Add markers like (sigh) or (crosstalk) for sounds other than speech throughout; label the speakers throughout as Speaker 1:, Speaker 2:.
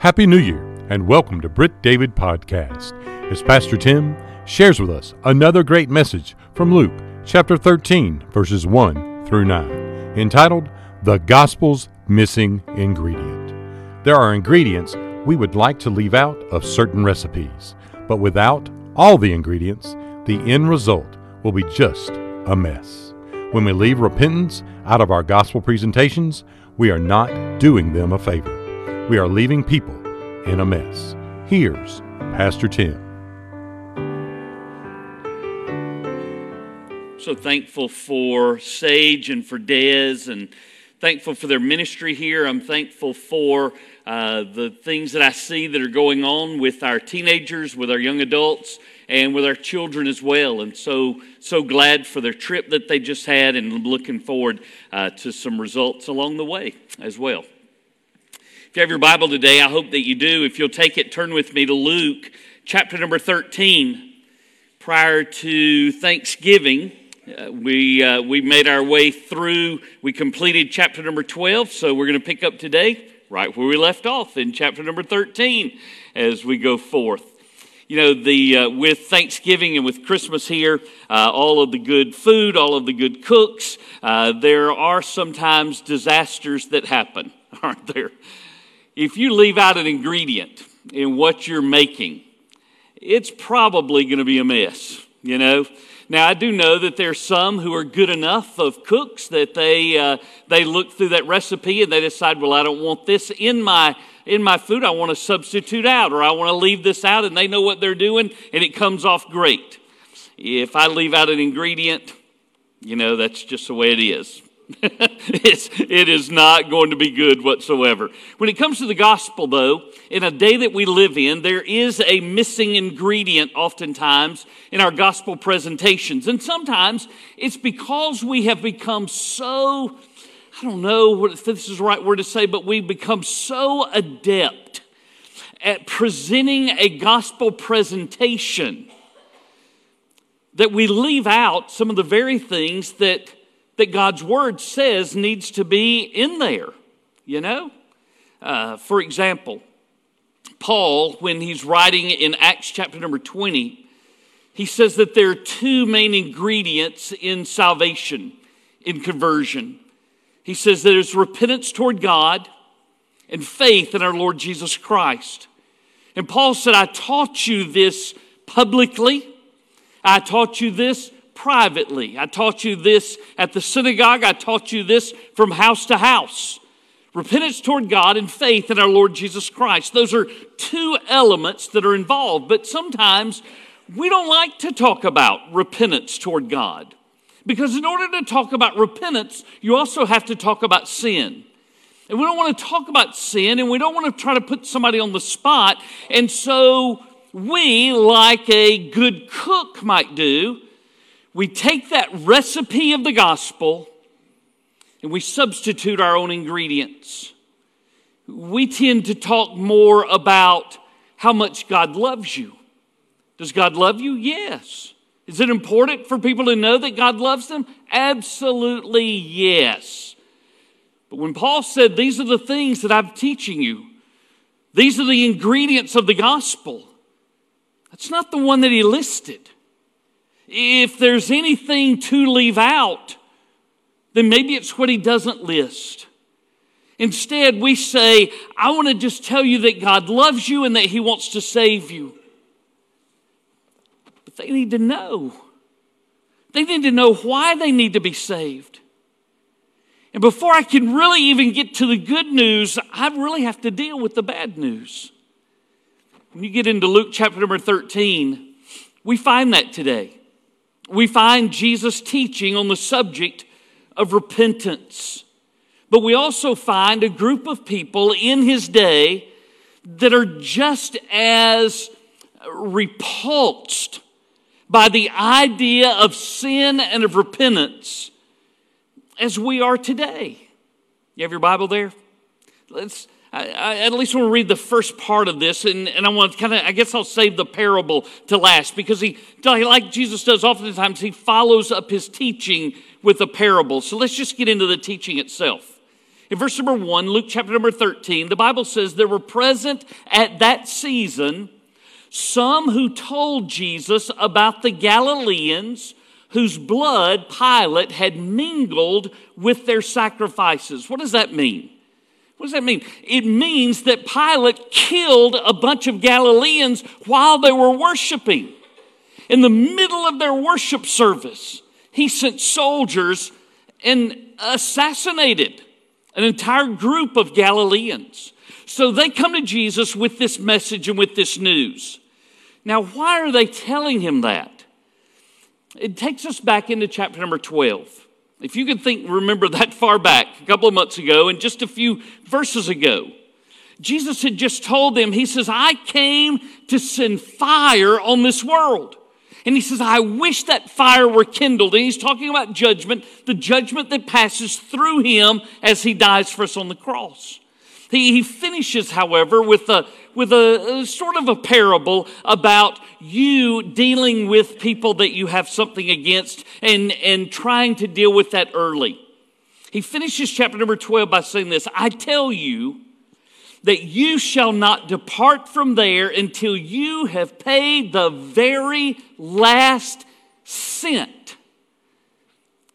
Speaker 1: Happy New Year and welcome to Britt David Podcast as Pastor Tim shares with us another great message from Luke chapter 13, verses 1 through 9, entitled The Gospel's Missing Ingredient. There are ingredients we would like to leave out of certain recipes, but without all the ingredients, the end result will be just a mess. When we leave repentance out of our gospel presentations, we are not doing them a favor we are leaving people in a mess. Here's Pastor Tim.
Speaker 2: So thankful for Sage and for Dez and thankful for their ministry here. I'm thankful for uh, the things that I see that are going on with our teenagers, with our young adults, and with our children as well. And so, so glad for their trip that they just had and looking forward uh, to some results along the way as well. If you have your Bible today, I hope that you do. If you'll take it, turn with me to Luke chapter number 13. Prior to Thanksgiving, uh, we, uh, we made our way through, we completed chapter number 12, so we're going to pick up today right where we left off in chapter number 13 as we go forth you know the uh, with thanksgiving and with christmas here uh, all of the good food all of the good cooks uh, there are sometimes disasters that happen (laughs) aren't there if you leave out an ingredient in what you're making, it's probably going to be a mess, you know. Now, I do know that there's some who are good enough of cooks that they, uh, they look through that recipe and they decide, well, I don't want this in my, in my food. I want to substitute out or I want to leave this out, and they know what they're doing, and it comes off great. If I leave out an ingredient, you know, that's just the way it is. (laughs) it's, it is not going to be good whatsoever. When it comes to the gospel, though, in a day that we live in, there is a missing ingredient oftentimes in our gospel presentations. And sometimes it's because we have become so, I don't know if this is the right word to say, but we've become so adept at presenting a gospel presentation that we leave out some of the very things that that God's Word says needs to be in there, you know? Uh, for example, Paul, when he's writing in Acts chapter number 20, he says that there are two main ingredients in salvation, in conversion. He says there's repentance toward God and faith in our Lord Jesus Christ. And Paul said, I taught you this publicly, I taught you this privately. I taught you this at the synagogue. I taught you this from house to house. Repentance toward God and faith in our Lord Jesus Christ. Those are two elements that are involved, but sometimes we don't like to talk about repentance toward God. Because in order to talk about repentance, you also have to talk about sin. And we don't want to talk about sin and we don't want to try to put somebody on the spot. And so we, like a good cook might do, we take that recipe of the gospel and we substitute our own ingredients. We tend to talk more about how much God loves you. Does God love you? Yes. Is it important for people to know that God loves them? Absolutely yes. But when Paul said, These are the things that I'm teaching you, these are the ingredients of the gospel, that's not the one that he listed if there's anything to leave out, then maybe it's what he doesn't list. Instead, we say, I want to just tell you that God loves you and that he wants to save you. But they need to know. They need to know why they need to be saved. And before I can really even get to the good news, I really have to deal with the bad news. When you get into Luke chapter number 13, we find that today we find Jesus teaching on the subject of repentance. But we also find a group of people in his day that are just as repulsed by the idea of sin and of repentance as we are today. You have your Bible there? Let's I, I, at least want to read the first part of this, and, and I want to kind of, I guess I'll save the parable to last because he, like Jesus does oftentimes, he follows up his teaching with a parable. So let's just get into the teaching itself. In verse number one, Luke chapter number 13, the Bible says there were present at that season some who told Jesus about the Galileans whose blood Pilate had mingled with their sacrifices. What does that mean? What does that mean? It means that Pilate killed a bunch of Galileans while they were worshiping. In the middle of their worship service, he sent soldiers and assassinated an entire group of Galileans. So they come to Jesus with this message and with this news. Now, why are they telling him that? It takes us back into chapter number 12. If you can think, remember that far back, a couple of months ago, and just a few verses ago, Jesus had just told them, He says, I came to send fire on this world. And he says, I wish that fire were kindled. And he's talking about judgment, the judgment that passes through him as he dies for us on the cross. He, he finishes, however, with a, with a, a sort of a parable about you dealing with people that you have something against and, and trying to deal with that early. He finishes chapter number 12 by saying this I tell you that you shall not depart from there until you have paid the very last cent.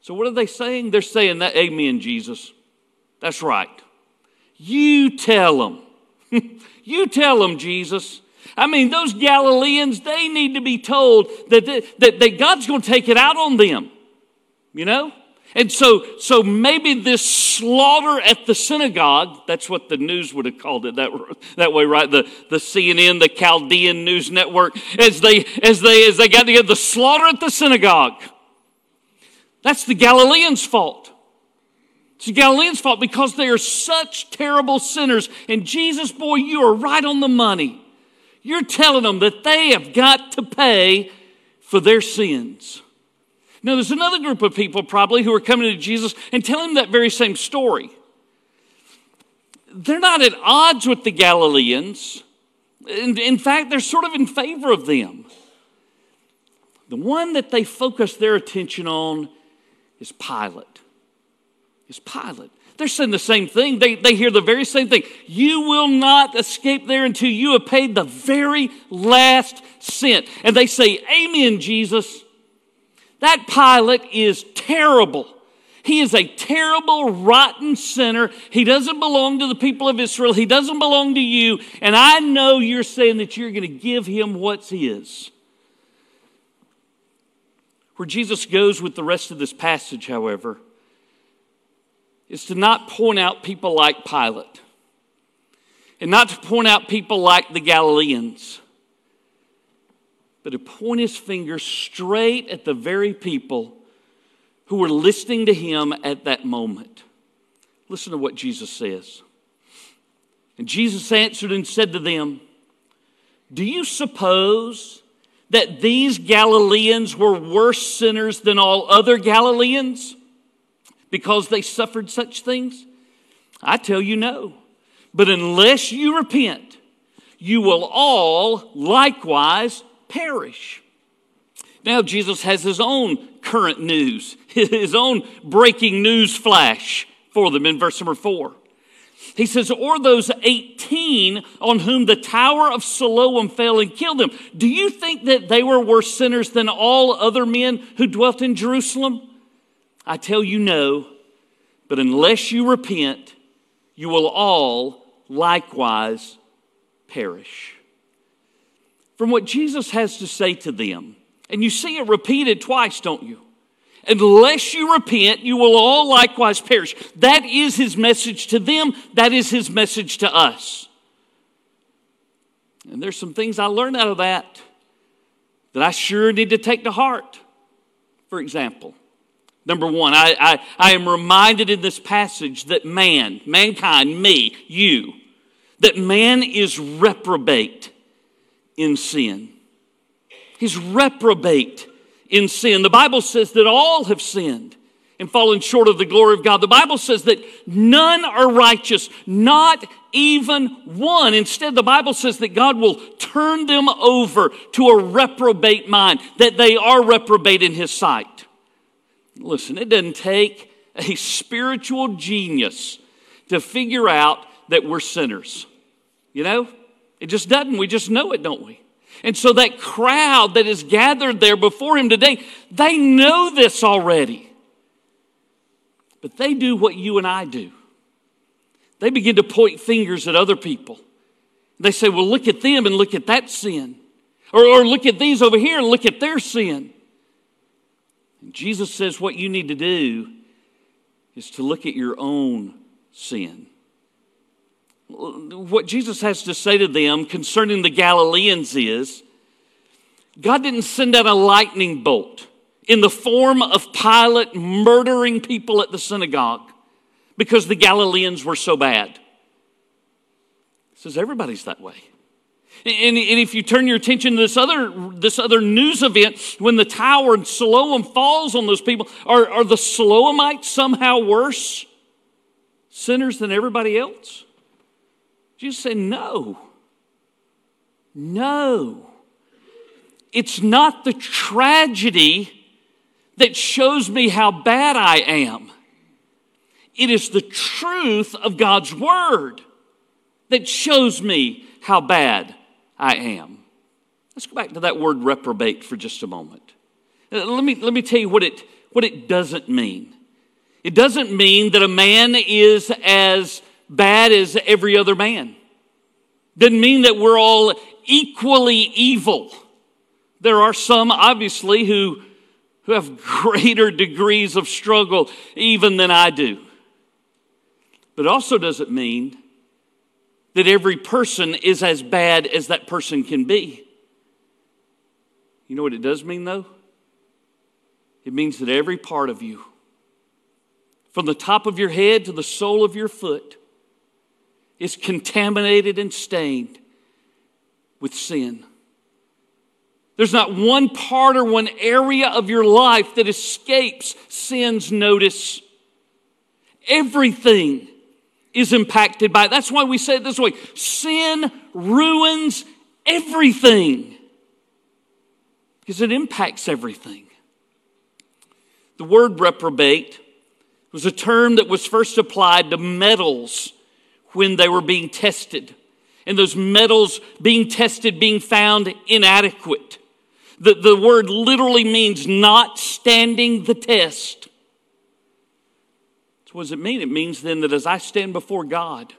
Speaker 2: So, what are they saying? They're saying that, Amen, Jesus. That's right. You tell them. (laughs) you tell them, Jesus. I mean, those Galileans, they need to be told that, that, that God's going to take it out on them. You know? And so, so maybe this slaughter at the synagogue, that's what the news would have called it that, that way, right? The, the CNN, the Chaldean news network, as they, as they, as they got together, the slaughter at the synagogue. That's the Galileans' fault. It's the Galileans' fault because they are such terrible sinners. And Jesus, boy, you are right on the money. You're telling them that they have got to pay for their sins. Now, there's another group of people probably who are coming to Jesus and telling him that very same story. They're not at odds with the Galileans. In, in fact, they're sort of in favor of them. The one that they focus their attention on is Pilate is Pilate. They're saying the same thing. They, they hear the very same thing. You will not escape there until you have paid the very last cent. And they say, Amen, Jesus. That Pilate is terrible. He is a terrible, rotten sinner. He doesn't belong to the people of Israel. He doesn't belong to you. And I know you're saying that you're going to give him what's his. Where Jesus goes with the rest of this passage, however, is to not point out people like Pilate and not to point out people like the Galileans, but to point his finger straight at the very people who were listening to him at that moment. Listen to what Jesus says. And Jesus answered and said to them, Do you suppose that these Galileans were worse sinners than all other Galileans? Because they suffered such things? I tell you no. But unless you repent, you will all likewise perish. Now, Jesus has his own current news, (laughs) his own breaking news flash for them in verse number four. He says, Or those 18 on whom the tower of Siloam fell and killed them, do you think that they were worse sinners than all other men who dwelt in Jerusalem? I tell you no, but unless you repent, you will all likewise perish. From what Jesus has to say to them, and you see it repeated twice, don't you? Unless you repent, you will all likewise perish. That is his message to them. That is his message to us. And there's some things I learned out of that that I sure need to take to heart. For example, Number one, I, I, I am reminded in this passage that man, mankind, me, you, that man is reprobate in sin. He's reprobate in sin. The Bible says that all have sinned and fallen short of the glory of God. The Bible says that none are righteous, not even one. Instead, the Bible says that God will turn them over to a reprobate mind, that they are reprobate in His sight. Listen, it doesn't take a spiritual genius to figure out that we're sinners. You know? It just doesn't. We just know it, don't we? And so that crowd that is gathered there before him today, they know this already. But they do what you and I do. They begin to point fingers at other people. They say, well, look at them and look at that sin. Or, or look at these over here and look at their sin. And Jesus says what you need to do is to look at your own sin. What Jesus has to say to them concerning the Galileans is God didn't send out a lightning bolt in the form of Pilate murdering people at the synagogue because the Galileans were so bad. He says everybody's that way. And, and, if you turn your attention to this other, this other news event, when the tower in Siloam falls on those people, are, are the Siloamites somehow worse sinners than everybody else? Jesus said, no. No. It's not the tragedy that shows me how bad I am. It is the truth of God's word that shows me how bad I am. Let's go back to that word reprobate for just a moment. Uh, let me, let me tell you what it, what it doesn't mean. It doesn't mean that a man is as bad as every other man. Doesn't mean that we're all equally evil. There are some, obviously, who, who have (laughs) greater degrees of struggle even than I do. But it also doesn't mean that every person is as bad as that person can be. You know what it does mean, though? It means that every part of you, from the top of your head to the sole of your foot, is contaminated and stained with sin. There's not one part or one area of your life that escapes sin's notice. Everything is impacted by it. That's why we say it this way sin ruins everything because it impacts everything. The word reprobate was a term that was first applied to metals when they were being tested, and those metals being tested being found inadequate. The, the word literally means not standing the test. What does it mean? It means then that as I stand before God,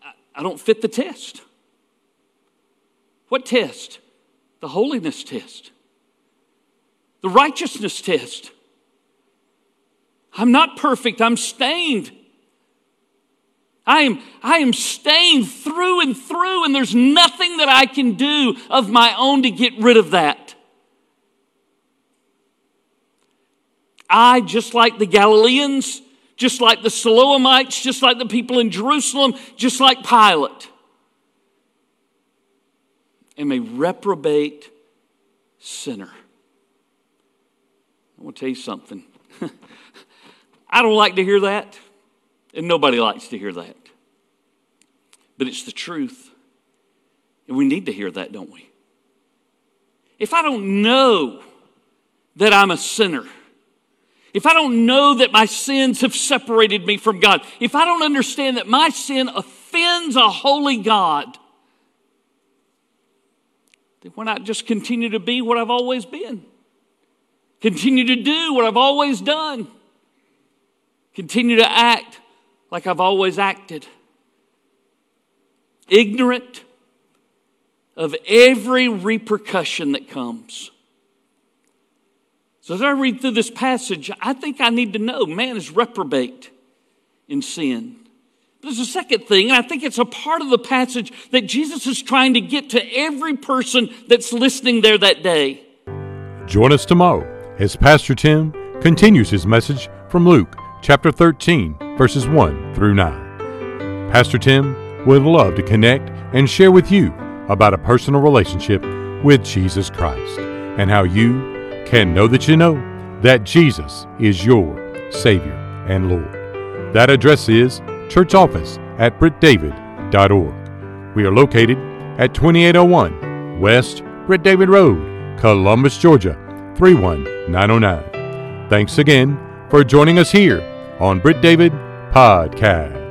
Speaker 2: I, I don't fit the test. What test? The holiness test, the righteousness test. I'm not perfect, I'm stained. I am, I am stained through and through, and there's nothing that I can do of my own to get rid of that. I, just like the Galileans, just like the Siloamites, just like the people in Jerusalem, just like Pilate, am a reprobate sinner. I want to tell you something. (laughs) I don't like to hear that, and nobody likes to hear that. But it's the truth. And we need to hear that, don't we? If I don't know that I'm a sinner, if I don't know that my sins have separated me from God, if I don't understand that my sin offends a holy God, then why not just continue to be what I've always been? Continue to do what I've always done. Continue to act like I've always acted. Ignorant of every repercussion that comes. So as I read through this passage, I think I need to know man is reprobate in sin. There's a second thing, and I think it's a part of the passage that Jesus is trying to get to every person that's listening there that day.
Speaker 1: Join us tomorrow as Pastor Tim continues his message from Luke chapter 13, verses 1 through 9. Pastor Tim would love to connect and share with you about a personal relationship with Jesus Christ and how you can know that you know that Jesus is your Savior and Lord. That address is church office at brittdavid.org. We are located at 2801 West Britt David Road, Columbus, Georgia 31909. Thanks again for joining us here on Britt David Podcast.